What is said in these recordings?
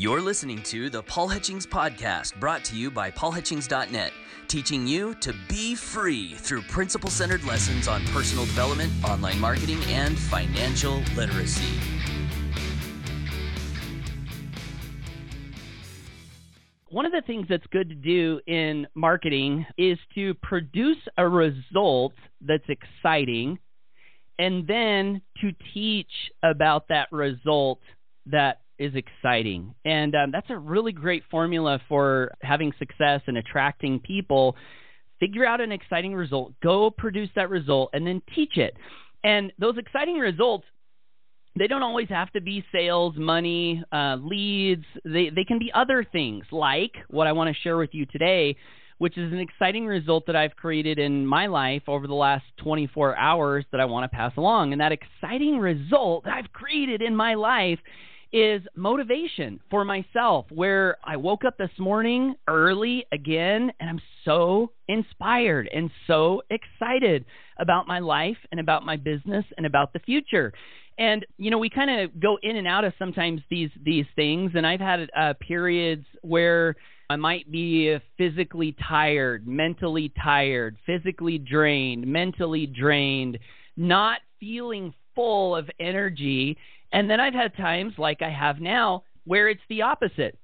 You're listening to the Paul Hutchings Podcast, brought to you by paulhutchings.net, teaching you to be free through principle centered lessons on personal development, online marketing, and financial literacy. One of the things that's good to do in marketing is to produce a result that's exciting and then to teach about that result that is exciting. And um, that's a really great formula for having success and attracting people. Figure out an exciting result, go produce that result, and then teach it. And those exciting results, they don't always have to be sales, money, uh, leads. They, they can be other things, like what I want to share with you today, which is an exciting result that I've created in my life over the last 24 hours that I want to pass along. And that exciting result that I've created in my life is motivation for myself, where I woke up this morning early again and I'm so inspired and so excited about my life and about my business and about the future. And you know, we kind of go in and out of sometimes these these things, and I've had uh, periods where I might be physically tired, mentally tired, physically drained, mentally drained, not feeling full of energy and then I've had times, like I have now, where it's the opposite.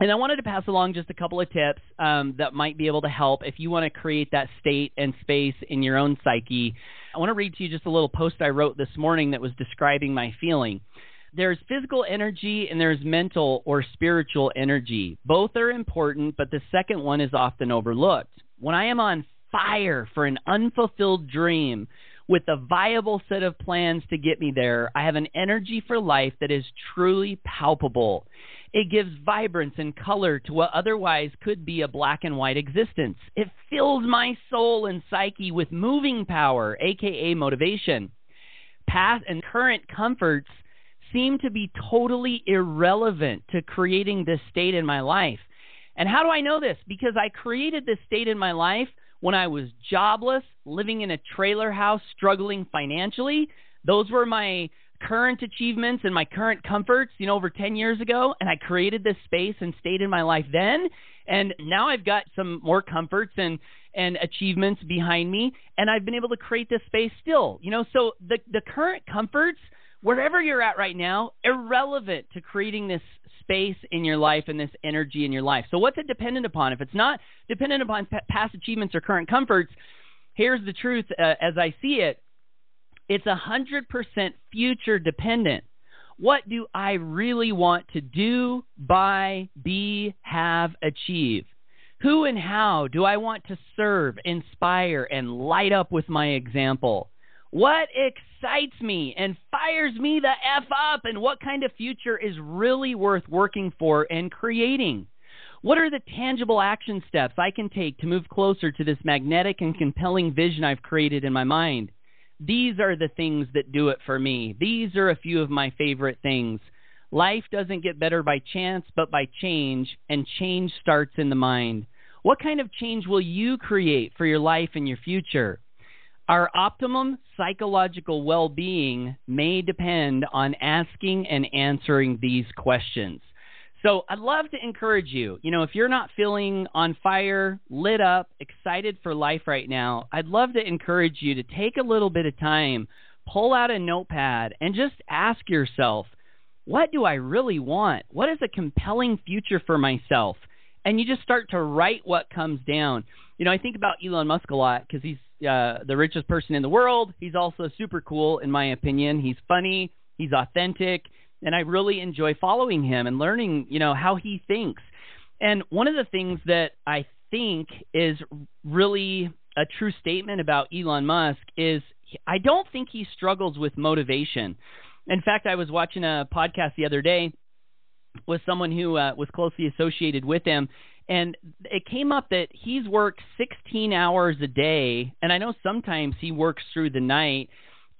And I wanted to pass along just a couple of tips um, that might be able to help if you want to create that state and space in your own psyche. I want to read to you just a little post I wrote this morning that was describing my feeling. There's physical energy and there's mental or spiritual energy. Both are important, but the second one is often overlooked. When I am on fire for an unfulfilled dream, with a viable set of plans to get me there, I have an energy for life that is truly palpable. It gives vibrance and color to what otherwise could be a black and white existence. It fills my soul and psyche with moving power, aka motivation. Past and current comforts seem to be totally irrelevant to creating this state in my life. And how do I know this? Because I created this state in my life when I was jobless, living in a trailer house, struggling financially. Those were my current achievements and my current comforts, you know, over 10 years ago. And I created this space and stayed in my life then. And now I've got some more comforts and, and achievements behind me. And I've been able to create this space still, you know, so the, the current comforts, wherever you're at right now, irrelevant to creating this space in your life and this energy in your life. So, what's it dependent upon? If it's not dependent upon p- past achievements or current comforts, here's the truth uh, as I see it it's 100% future dependent. What do I really want to do, buy, be, have, achieve? Who and how do I want to serve, inspire, and light up with my example? What excites me and fires me the F up, and what kind of future is really worth working for and creating? What are the tangible action steps I can take to move closer to this magnetic and compelling vision I've created in my mind? These are the things that do it for me. These are a few of my favorite things. Life doesn't get better by chance, but by change, and change starts in the mind. What kind of change will you create for your life and your future? Our optimum psychological well being may depend on asking and answering these questions. So I'd love to encourage you. You know, if you're not feeling on fire, lit up, excited for life right now, I'd love to encourage you to take a little bit of time, pull out a notepad, and just ask yourself, what do I really want? What is a compelling future for myself? And you just start to write what comes down. You know, I think about Elon Musk a lot because he's uh, the richest person in the world. He's also super cool, in my opinion. He's funny, he's authentic, and I really enjoy following him and learning, you know, how he thinks. And one of the things that I think is really a true statement about Elon Musk is I don't think he struggles with motivation. In fact, I was watching a podcast the other day with someone who uh, was closely associated with him, and it came up that he's worked 16 hours a day, and I know sometimes he works through the night.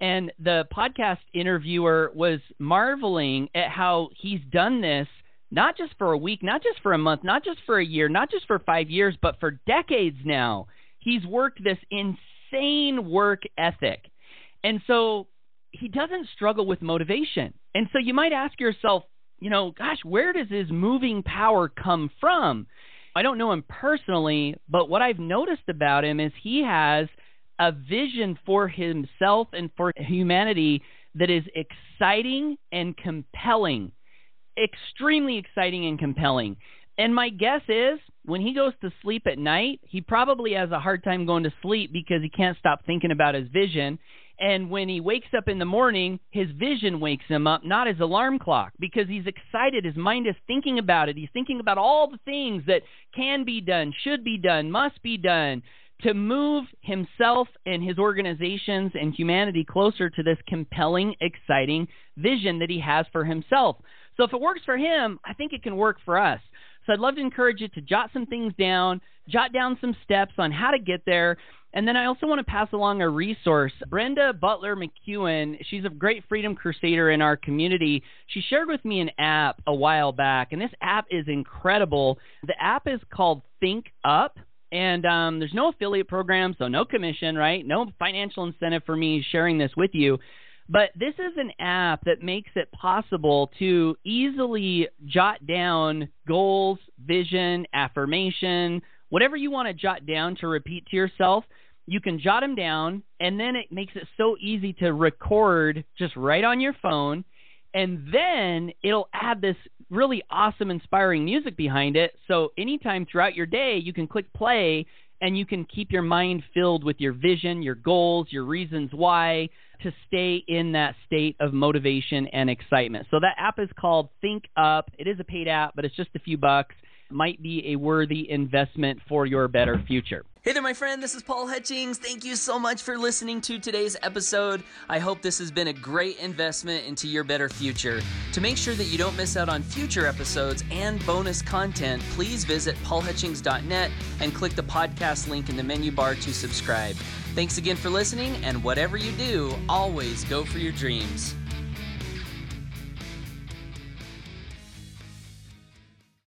And the podcast interviewer was marveling at how he's done this not just for a week, not just for a month, not just for a year, not just for five years, but for decades now. He's worked this insane work ethic. And so he doesn't struggle with motivation. And so you might ask yourself, you know, gosh, where does his moving power come from? I don't know him personally, but what I've noticed about him is he has a vision for himself and for humanity that is exciting and compelling. Extremely exciting and compelling. And my guess is when he goes to sleep at night, he probably has a hard time going to sleep because he can't stop thinking about his vision. And when he wakes up in the morning, his vision wakes him up, not his alarm clock, because he's excited. His mind is thinking about it. He's thinking about all the things that can be done, should be done, must be done to move himself and his organizations and humanity closer to this compelling, exciting vision that he has for himself. So if it works for him, I think it can work for us. So I'd love to encourage you to jot some things down, jot down some steps on how to get there. And then I also want to pass along a resource. Brenda Butler McEwen, she's a great freedom crusader in our community. She shared with me an app a while back, and this app is incredible. The app is called Think Up. And um, there's no affiliate program, so no commission, right? No financial incentive for me sharing this with you. But this is an app that makes it possible to easily jot down goals, vision, affirmation, whatever you want to jot down to repeat to yourself. You can jot them down, and then it makes it so easy to record just right on your phone. And then it'll add this really awesome, inspiring music behind it. So anytime throughout your day, you can click play and you can keep your mind filled with your vision, your goals, your reasons why to stay in that state of motivation and excitement. So that app is called Think Up. It is a paid app, but it's just a few bucks. Might be a worthy investment for your better future. Hey there, my friend. This is Paul Hutchings. Thank you so much for listening to today's episode. I hope this has been a great investment into your better future. To make sure that you don't miss out on future episodes and bonus content, please visit paulhutchings.net and click the podcast link in the menu bar to subscribe. Thanks again for listening, and whatever you do, always go for your dreams.